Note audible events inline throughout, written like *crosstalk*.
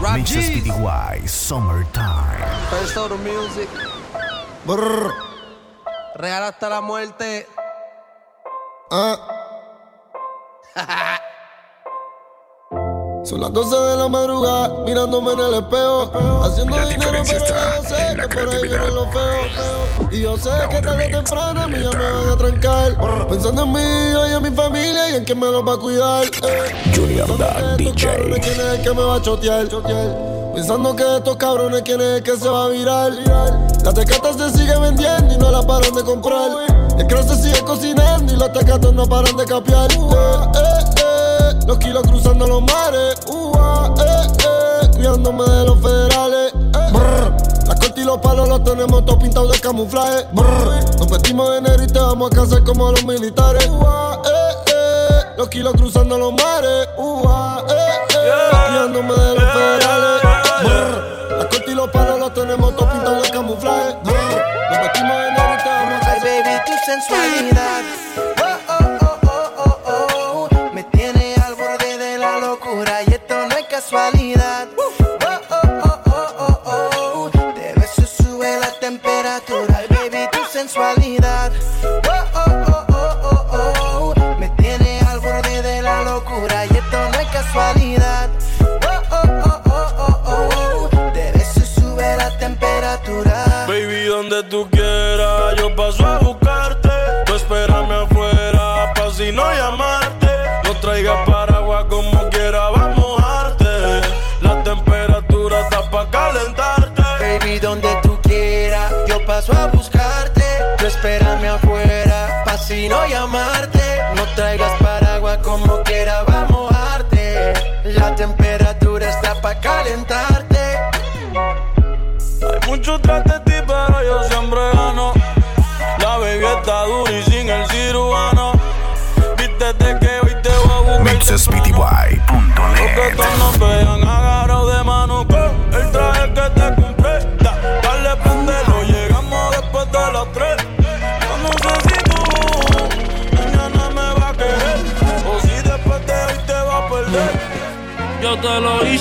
Mixes PTY Summertime. First Auto Music. Brr. Real hasta la muerte. Ah. *laughs* Son las 12 de la madrugada, mirándome en el espejo. Haciendo La dinero, diferencia pero está yo sé en la que por ahí viene lo feo. Y yo sé La que onda tarde o temprano a mí ya me van a trancar. Pensando en mí y en mi familia y en quién me los va a cuidar. eh. Junior DJ. quién es el que me va a chotear. Pensando que estos cabrones quién es el que se va a virar. La tequeta se sigue vendiendo y no la paran de comprar. El cross se sigue cocinando y los tecatos no paran de capear. Eh, eh, eh. Los kilos cruzando los mares. Uh, ah, eh, eh. Cuidándome de los federales. Eh. Brr. La corte y los palos los tenemos todos pintados de camuflaje. Brr. Nos vestimos de negro y te vamos a casar como los militares. Uh, ah, eh, eh. Los kilos cruzando los mares. Uh, ah, eh, eh. Cuidándome de los federales. Brr. La corte y los palos los tenemos todos pa' calentarte. Hay muchos tras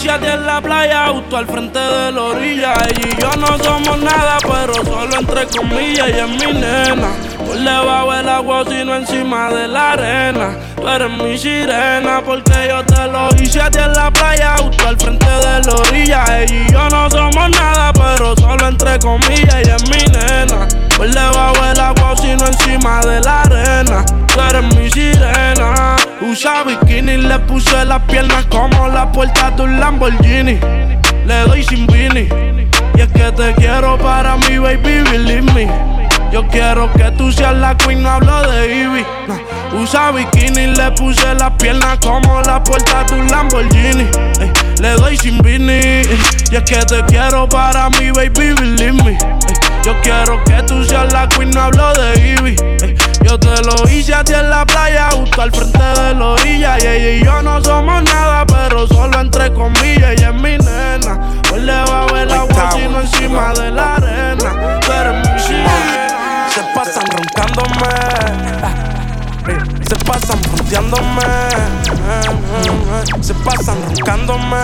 en la playa, justo al frente de la orilla. Ella y yo no somos nada, pero solo entre comillas. Y es mi nena, por debajo del agua, sino encima de la arena. Tú eres mi sirena, porque yo te lo hice a ti en la playa, justo al frente de la orilla. Ella y yo no somos nada, pero solo entre comillas. Y es mi nena, por debajo del agua, sino encima de la arena. Tú eres mi sirena. Usa bikini, le puse las piernas como la puerta de un Lamborghini. Le doy sin vini. Y es que te quiero para mi baby, believe me. Yo quiero que tú seas la queen, no hablo de Ivy. Usa bikini, le puse las piernas como la puerta de un Lamborghini. Ey, le doy sin vini. Y es que te quiero para mi baby, believe me. Ey, yo quiero que tú seas la queen, no hablo de Ivy. Yo te lo hice a ti en la playa, justo al frente de la orilla. Y ella y yo no somos nada, pero solo entre comillas. Ella es mi nena. Por debajo del agua, sino encima de la arena. Se pasan roncándome. Se pasan fronteándome. Se pasan roncándome.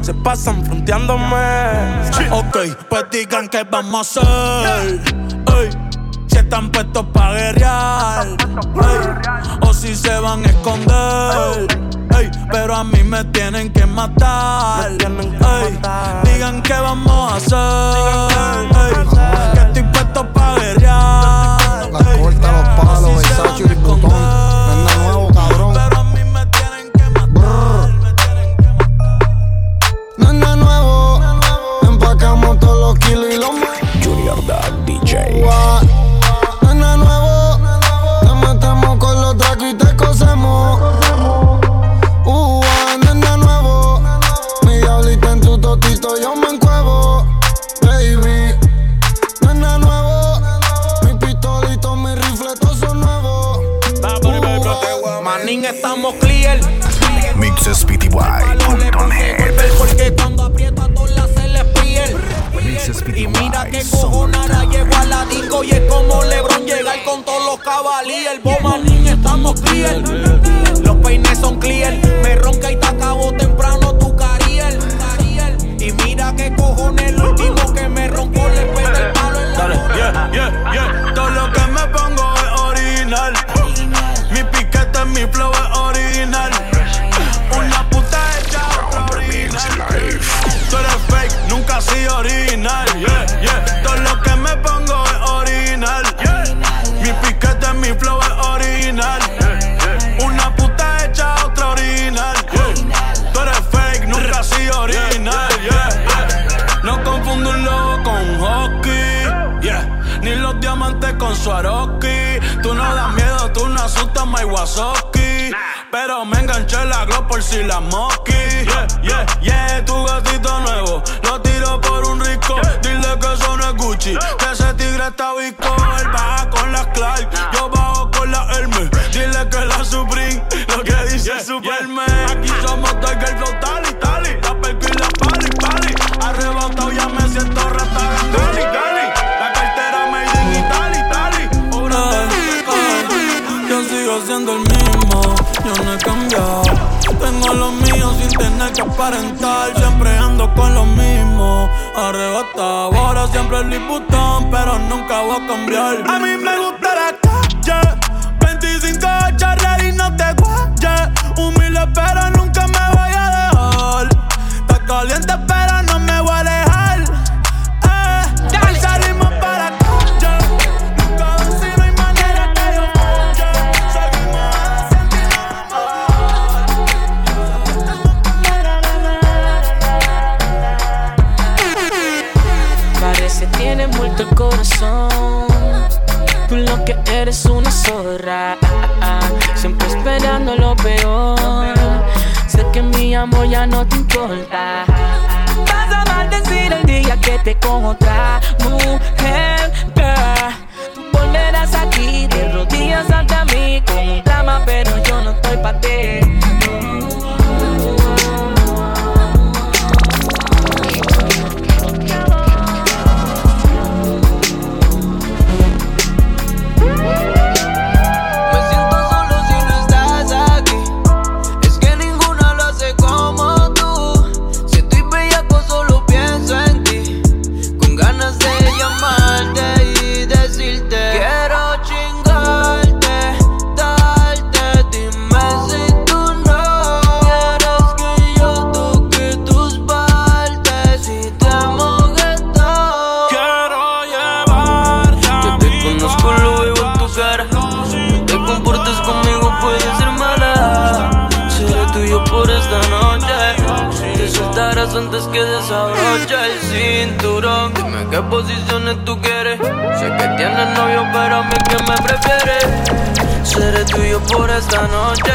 Se pasan fronteándome. Ok, pues digan que vamos a hacer. Ey, si están puestos pa' guerrear. Ey, o si se van a esconder. Ey, pero a mí me tienen que matar. Ey, digan que vamos a hacer. Ey, que cabalíes. Bomanín, estamos clear. Aparentar. Siempre ando con lo mismo, arrebatado. Ahora siempre el Liputón, pero nunca voy a cambiar. A mí me gusta la calle, 25 charrear y no te guayes. Humilde, pero nunca me voy a dejar. Está caliente, pero eres una zorra. Siempre esperando lo peor. Sé que mi amor ya no te importa. Vas a maldecir el día que te con otra mujer. Cinturón. Dime qué posiciones tú quieres. Sé que tienes novio, pero a mí que me prefieres. Seré tuyo por esta noche.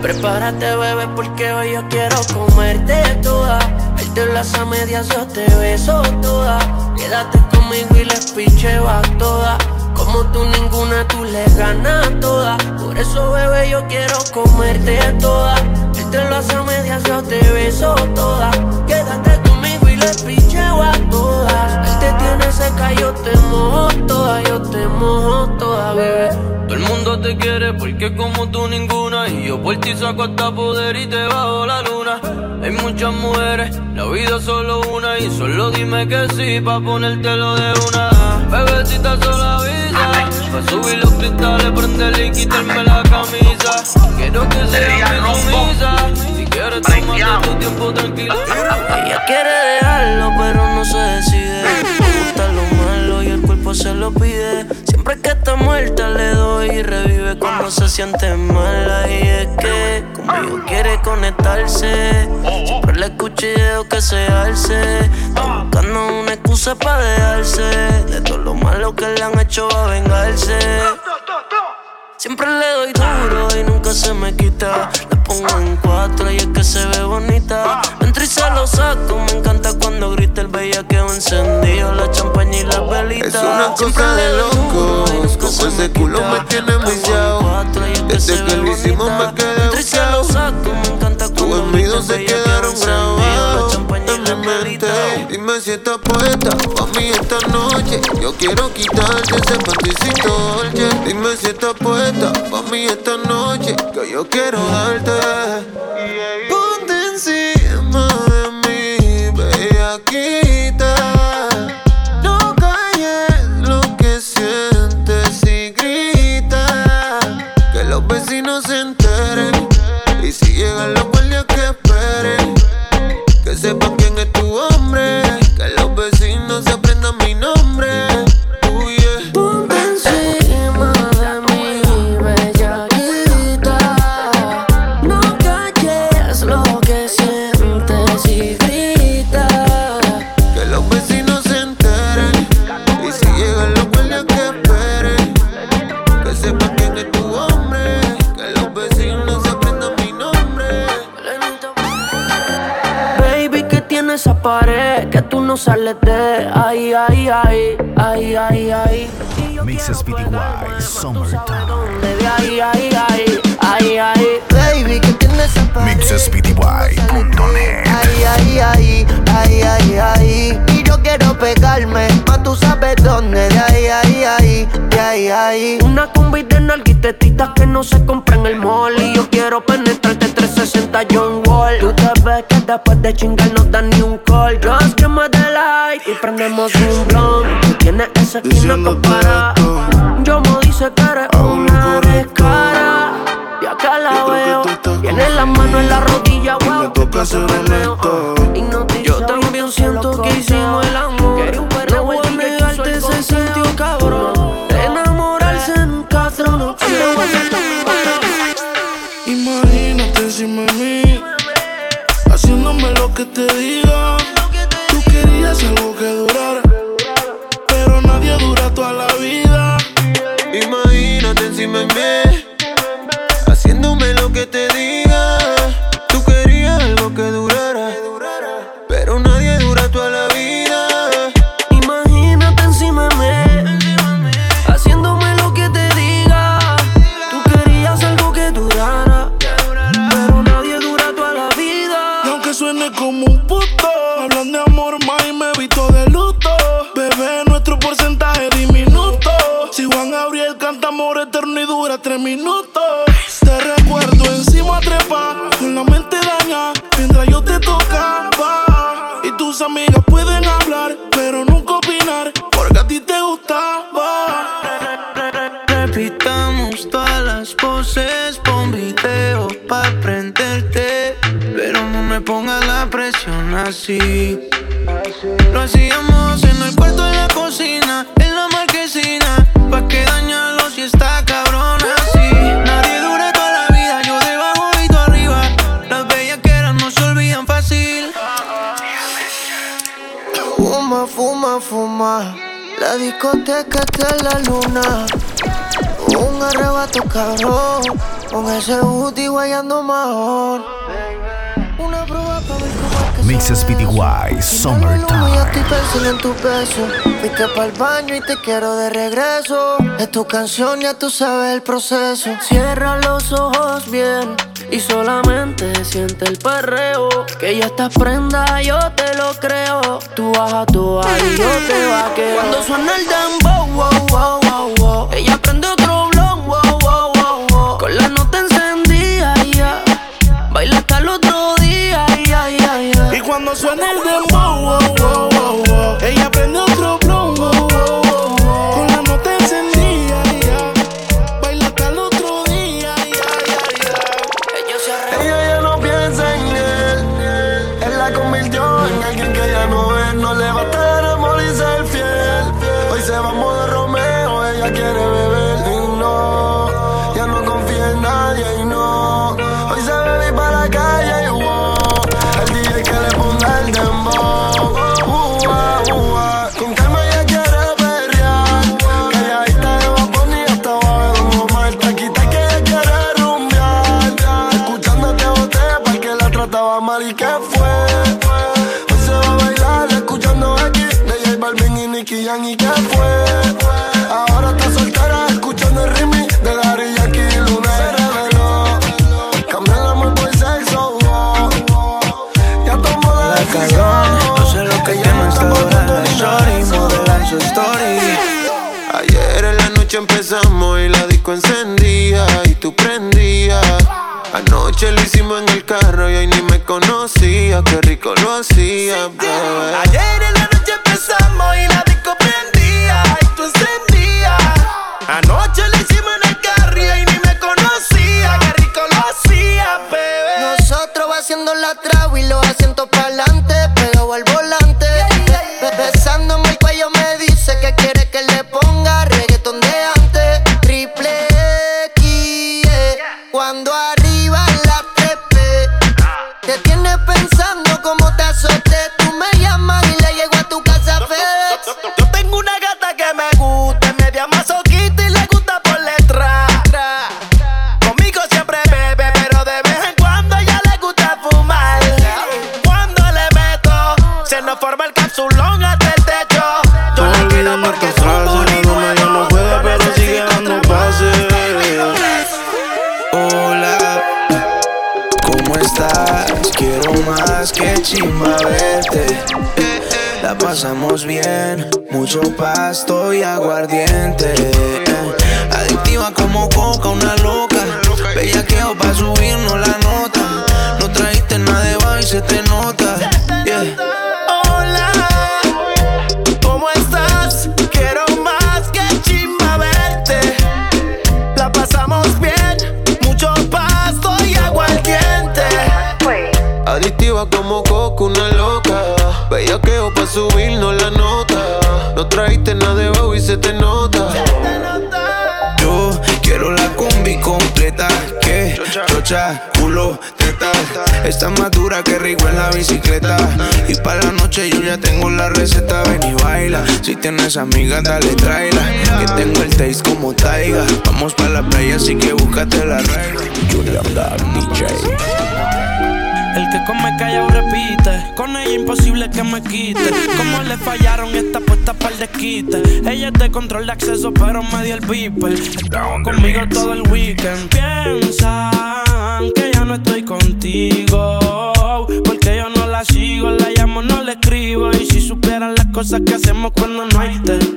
Prepárate, bebé, porque hoy yo quiero comerte toda. Verte las a medias, yo te beso toda. Quédate conmigo y les picheo a toda. Como tú ninguna, tú le ganas toda. Por eso, bebé, yo quiero comerte toda. Verte las a medias, yo te beso toda. Quédate les picheo a todas. Él te tiene seca, yo te mojo toda. Yo te mojo toda, bebé. Todo el mundo te quiere porque como tú ninguna. Y yo por ti saco hasta poder y te bajo la luna. Hay muchas mujeres, la vida es solo una. Y solo dime que sí pa' ponértelo de una. Bebecita solo avisa. Pa' subir los cristales, prenderle y quitarme la camisa. Quiero que seas mi sumisa Si quieres tomarte tu tiempo tranquila Ella quiere dejarlo, pero no se decide. Le gusta lo malo y el cuerpo se lo pide. Siempre que está muerta le doy y revive cuando se siente mala. Y es que conmigo quiere conectarse. Siempre le escucho y dejo que se alce. Buscando una excusa para dejarse. De todo lo malo que le han hecho va a vengarse. Siempre le doy duro y nunca se me quita. Pongo en cuatro y es que se ve bonita. Entro y se lo saco, me encanta cuando grita el bellaqueo encendido, la champaña y la velita. Es una cosa de loco, como se ese culo me tiene que Desde que lo hicimos me quedé Entro y se lo saco, me encanta Tus envidios se quedaron grabados en mi mente. Dime si estás puesta pa' mí esta noche. Yo quiero quitarte ese panticito dolce. Dime si estás puesta pa' mí esta noche. Que yo quiero darte. Ponte encima de mí, bellaquita. No Summertime. Mixespty.net. Y yo quiero pegarme, más tú sabes dónde. Una combi de nalguitetitas que no se compra en el mall. Y yo quiero penetrarte 360 John Wall. Tú te ves que después de chingar no dan ni un call. Just que me the light y prendemos un blunt. Tienes esa esquina comparada. Yo me dice que eres una descara. Y acá la veo. Tiene la mano en la rodilla, wow. Me toca hacer el Yo también siento que hicimos el amor. No voy a negarte, se sintió cabrón. que te diga. luna. Un arrebato cabrón. Con ese booty guayando mejor. Mixes BDY Summertime. Yo estoy pensando en tu beso. Fuiste el baño y te quiero de regreso. Es tu canción, ya tú sabes el proceso. Cierra los ojos bien y solamente siente el perreo. Que ya estás prenda, yo te lo creo. Tú baja tu y yo te va vaqueo. Cuando suena el dembow, wow, wow, wow, wow. Ella prende otro yeah, you know. conocí, bebé. Ayer una loca. bella Bellaqueo pa' subirnos la nota. No trajiste nada de baile y se te nota. Yeah. Hola, ¿cómo estás? Quiero más que chimba verte. La pasamos bien, mucho pasto y agua al diente. Adictiva como coco, una loca. bella Bellaqueo pa' subirnos la nota. No trajiste nada de atleta que chocha, culo, teta. Está más dura que rico en la bicicleta. Y para la noche yo ya tengo la receta. Ven y baila. Si tienes amigas, dale, tráela. Que tengo el taste como taiga. Vamos para la playa, así que búscate la regla. Julian DJ que come callado repite. Con ella imposible que me quite. Como le fallaron esta puesta para el desquite. Ella es de control de acceso, pero me dio el beeper. Conmigo todo el weekend. Piensan que ya no estoy contigo. Porque yo no la sigo, la llamo, no le escribo. Y si supieran las cosas que hacemos cuando no hay tel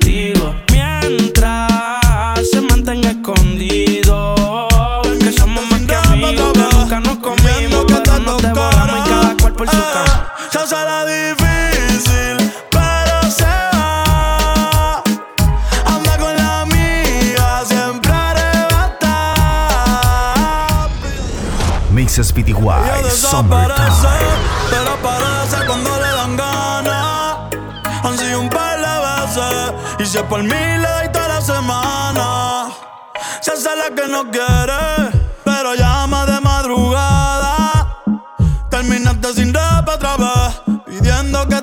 aparece, pero aparece cuando le dan ganas. Han sido un par de veces y se por mí le doy toda la semana. Se hace la que no quiere, pero llama de madrugada. Terminaste sin rap otra vez, pidiendo que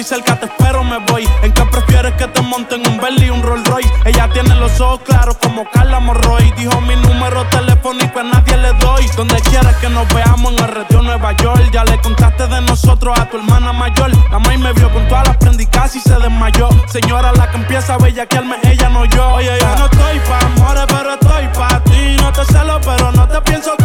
Estoy cerca, te espero, me voy. ¿En qué prefieres que te monten un Bentley y un Rolls Royce? Ella tiene los ojos claros como Carla Morroy. Dijo mi número telefónico a nadie le doy. Donde quieras que nos veamos en el retiro Nueva York. Ya le contaste de nosotros a tu hermana mayor. La maíz me vio con todas las prendicas y se desmayó. Señora, la que empieza a bellaquearme, ella no yo. Oye, yo no estoy pa' amores, pero estoy pa' ti. No te celo, pero no te pienso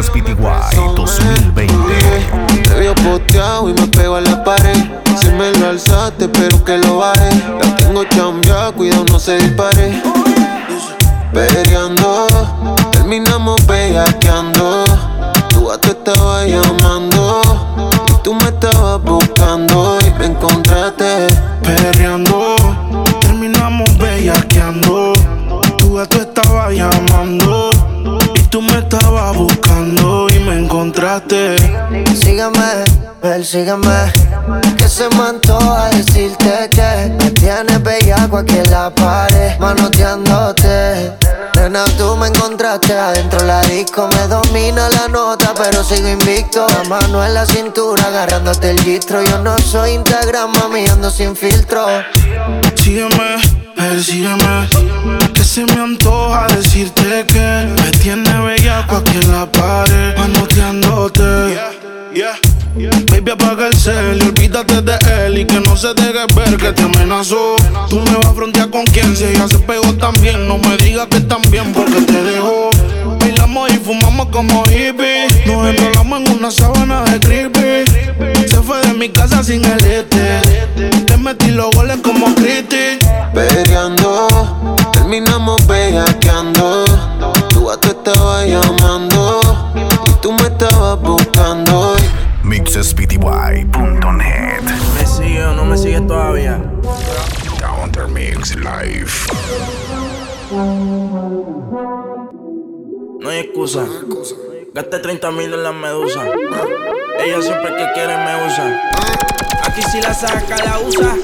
espalda y Mixes PTY 2020. Te vio posteado y me pego a la pared. Si me lo alzaste, pero que lo baje. La tengo chambeada, cuidado, no se dispare. Peleando, terminamos bellaqueando. Tu gato estaba llamando. Y tú me estabas buscando y me encontraste. Persígame. Que se me antoja decirte que me tienes bellaco aquí en la pared, manoteándote. Nena, tú me encontraste adentro la disco. Me domina la nota, pero sigo invicto. La mano en la cintura, agarrándote el gistro. Yo no soy Instagram, mami, ando sin filtro. Sígueme, persígueme. Que se me antoja decirte que me tiene bellaco aquí en la pared, manoteándote. Baby, apaga el cel olvídate de él y que no se deje ver que te amenazó. Tú me vas a frontear con quien si ella se pegó también. No me digas que también porque te dejó. Bailamos y fumamos como hippies. Nos enrolamos en una sábana de creepy. Se fue de mi casa sin el este. Te metí Gasté 30 mil en la medusa. Ella siempre que quiere me usa. Aquí si la saca, la usa.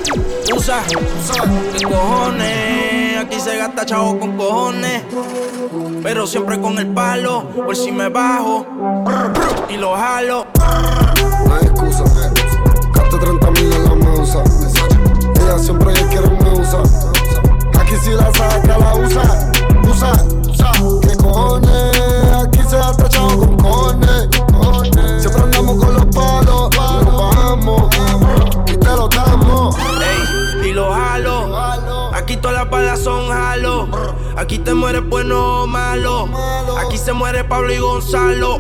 Usa. ¿Qué cojones? Aquí se gasta chavo con cojones. Pero siempre con el palo. Por si me bajo. Y lo jalo. No hay excusa. Gaste 30 mil en la medusa. Ella siempre que quiere me usa. Aquí si la saca, la. Usa, usa. ¿Qué cojones? Se chavo con cojones. Siempre andamos con los palos. Nos bajamos. Y te lo damos. Ey, y lo jalo. Aquí todas las balas son jalo. Aquí te mueres bueno o malo. Aquí se muere Pablo y Gonzalo.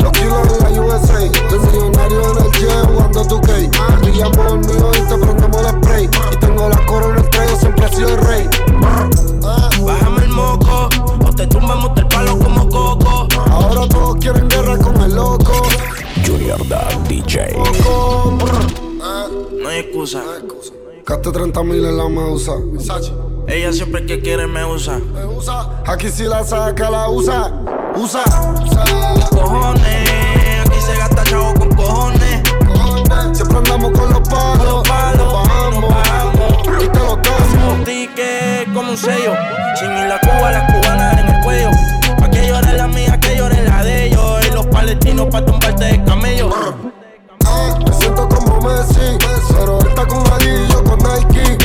Los kilos en la USA, estoy millonario en el jet jugando tu K. Brillamos los míos y te prendemos el spray. Y tengo la corona estrella, siempre he sido el rey. Bájame el moco, te tumbamos el palo como coco. Ahora todos quieren guerra con el loco. Junior Dad DJ. No hay excusa. Gaste 30 mil en la medusa. Ella siempre que quiere me usa. Aquí si la saca, la usa. Usa. Cojones, aquí se gasta chavo con cojones. Siempre andamos con los palos. Nos bajamos. Y te lo damos. Un ticket como un sello. Sin ir la Cuba, las cubanas en el cuello. Pa' que llore la mía, que llore la de ellos. Y los palestinos pa' tumbarte de camello. Me siento como Messi, pero está con Ali yo con Nike.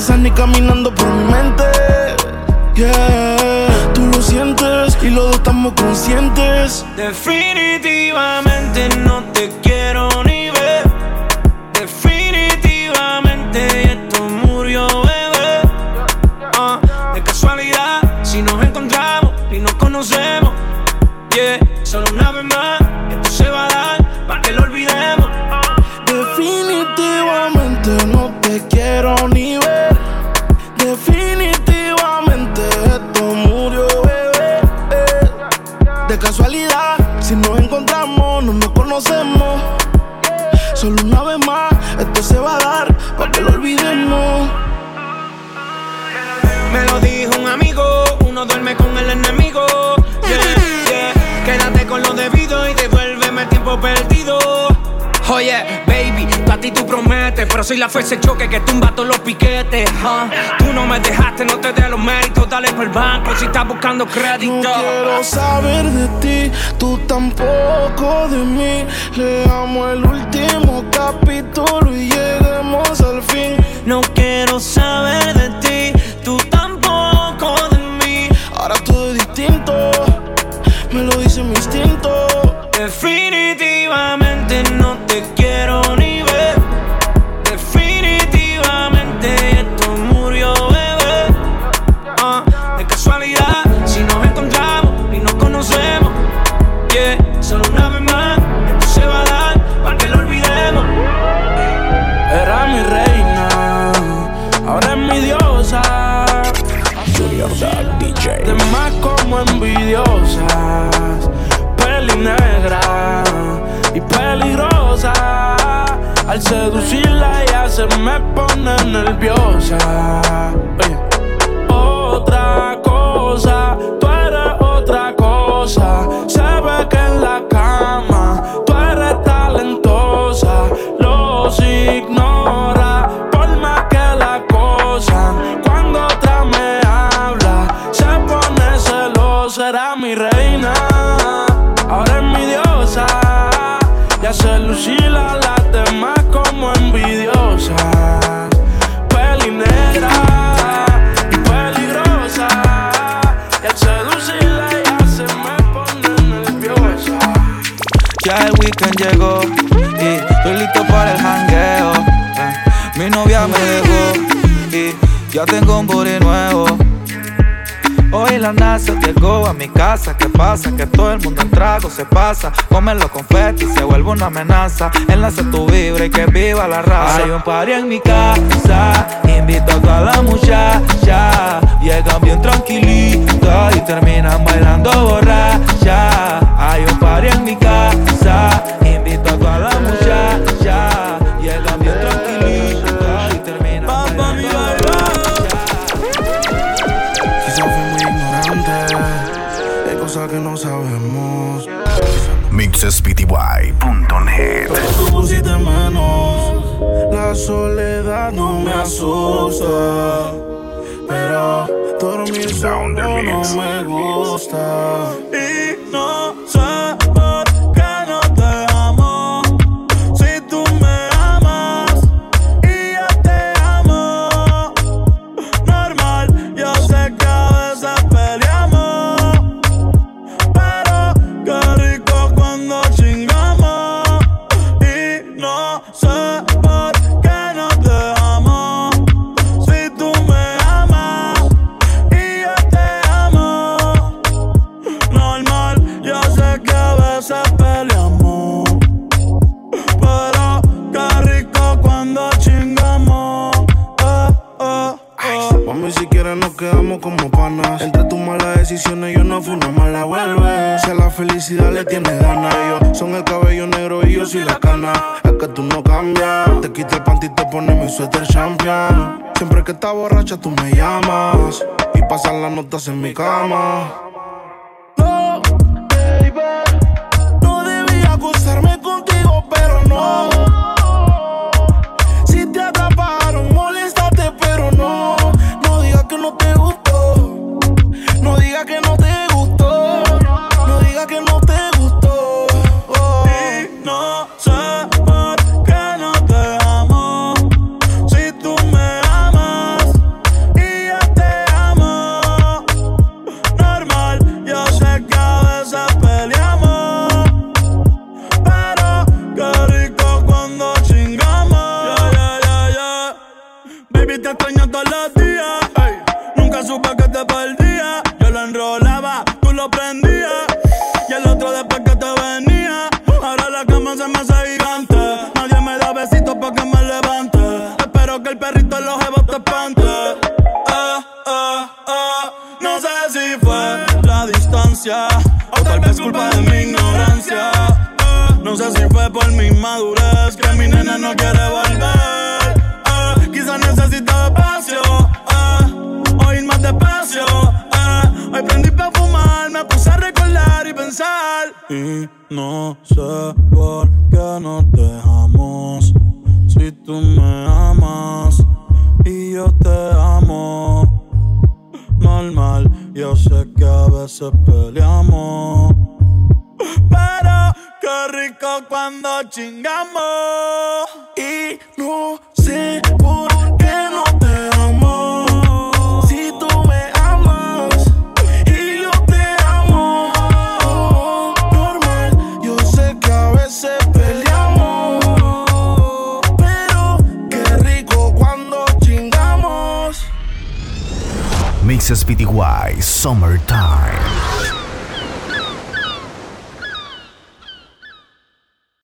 Pasas ni caminando por mi mente. Yeah, tú lo sientes y los estamos conscientes. Definitivamente de casualidad. Si nos encontramos, no nos conocemos. Solo una vez más, esto se va a dar para que lo olvidemos. Me lo dijo un amigo, uno duerme con el enemigo. Quédate con lo debido y devuélveme el tiempo perdido. Oye, baby, ti tú prometes, pero soy la fuerza de choque que tumba todos los piquetes. Tú no me dejaste, no te dé los méritos, dale por el banco si estás buscando crédito. No quiero saber de ti, tú tampoco de mí. Leamos el último capítulo y lleguemos al fin. No quiero saber de ti, tú tampoco de mí. Ahora todo es distinto, me lo dice mi instinto. Definitivamente envidiosas, peli negra y peligrosa. Al seducirla ella se me pone nerviosa. Oye. Otra cosa, tú eres otra cosa. Se ve que en la cama tú eres talentosa. Los ignora hace lucir a las demás como envidiosas. Peli negra y peligrosa. Y al seducirla ella se me pone nerviosa. Ya el weekend llegó y estoy listo para el jangueo. Eh, Mi novia me dejó y ya tengo un booty nuevo. Hoy la NASA llegó a mi casa. ¿Qué pasa? Que todo el mundo en trago se pasa. Comen los confetis se vuelve una amenaza. Enlace tu vibra y que viva la raza. Hay un party en mi casa. Invito a toda la muchacha. Llegan bien tranquilitas y terminan bailando borracha. Hay un party en mi casa. Asusta. Pero dormir solo no me gusta. fue por mi inmadurez que mi nena no quiere volver. Eh, quizás necesitaba espacio, eh, más despacio. Ah, hoy prendí para fumar, me puse a recordar y pensar. Y no sé por qué nos dejamos. Si tú me amas y yo te amo. Normal, yo sé que a veces peleamos. Pero qué rico cuando chingamos. Y no sé por qué no te amo. Si tú me amas y yo te amo. Normal, yo sé que a veces peleamos. Pero qué rico cuando chingamos. Mixes PTY Summertime.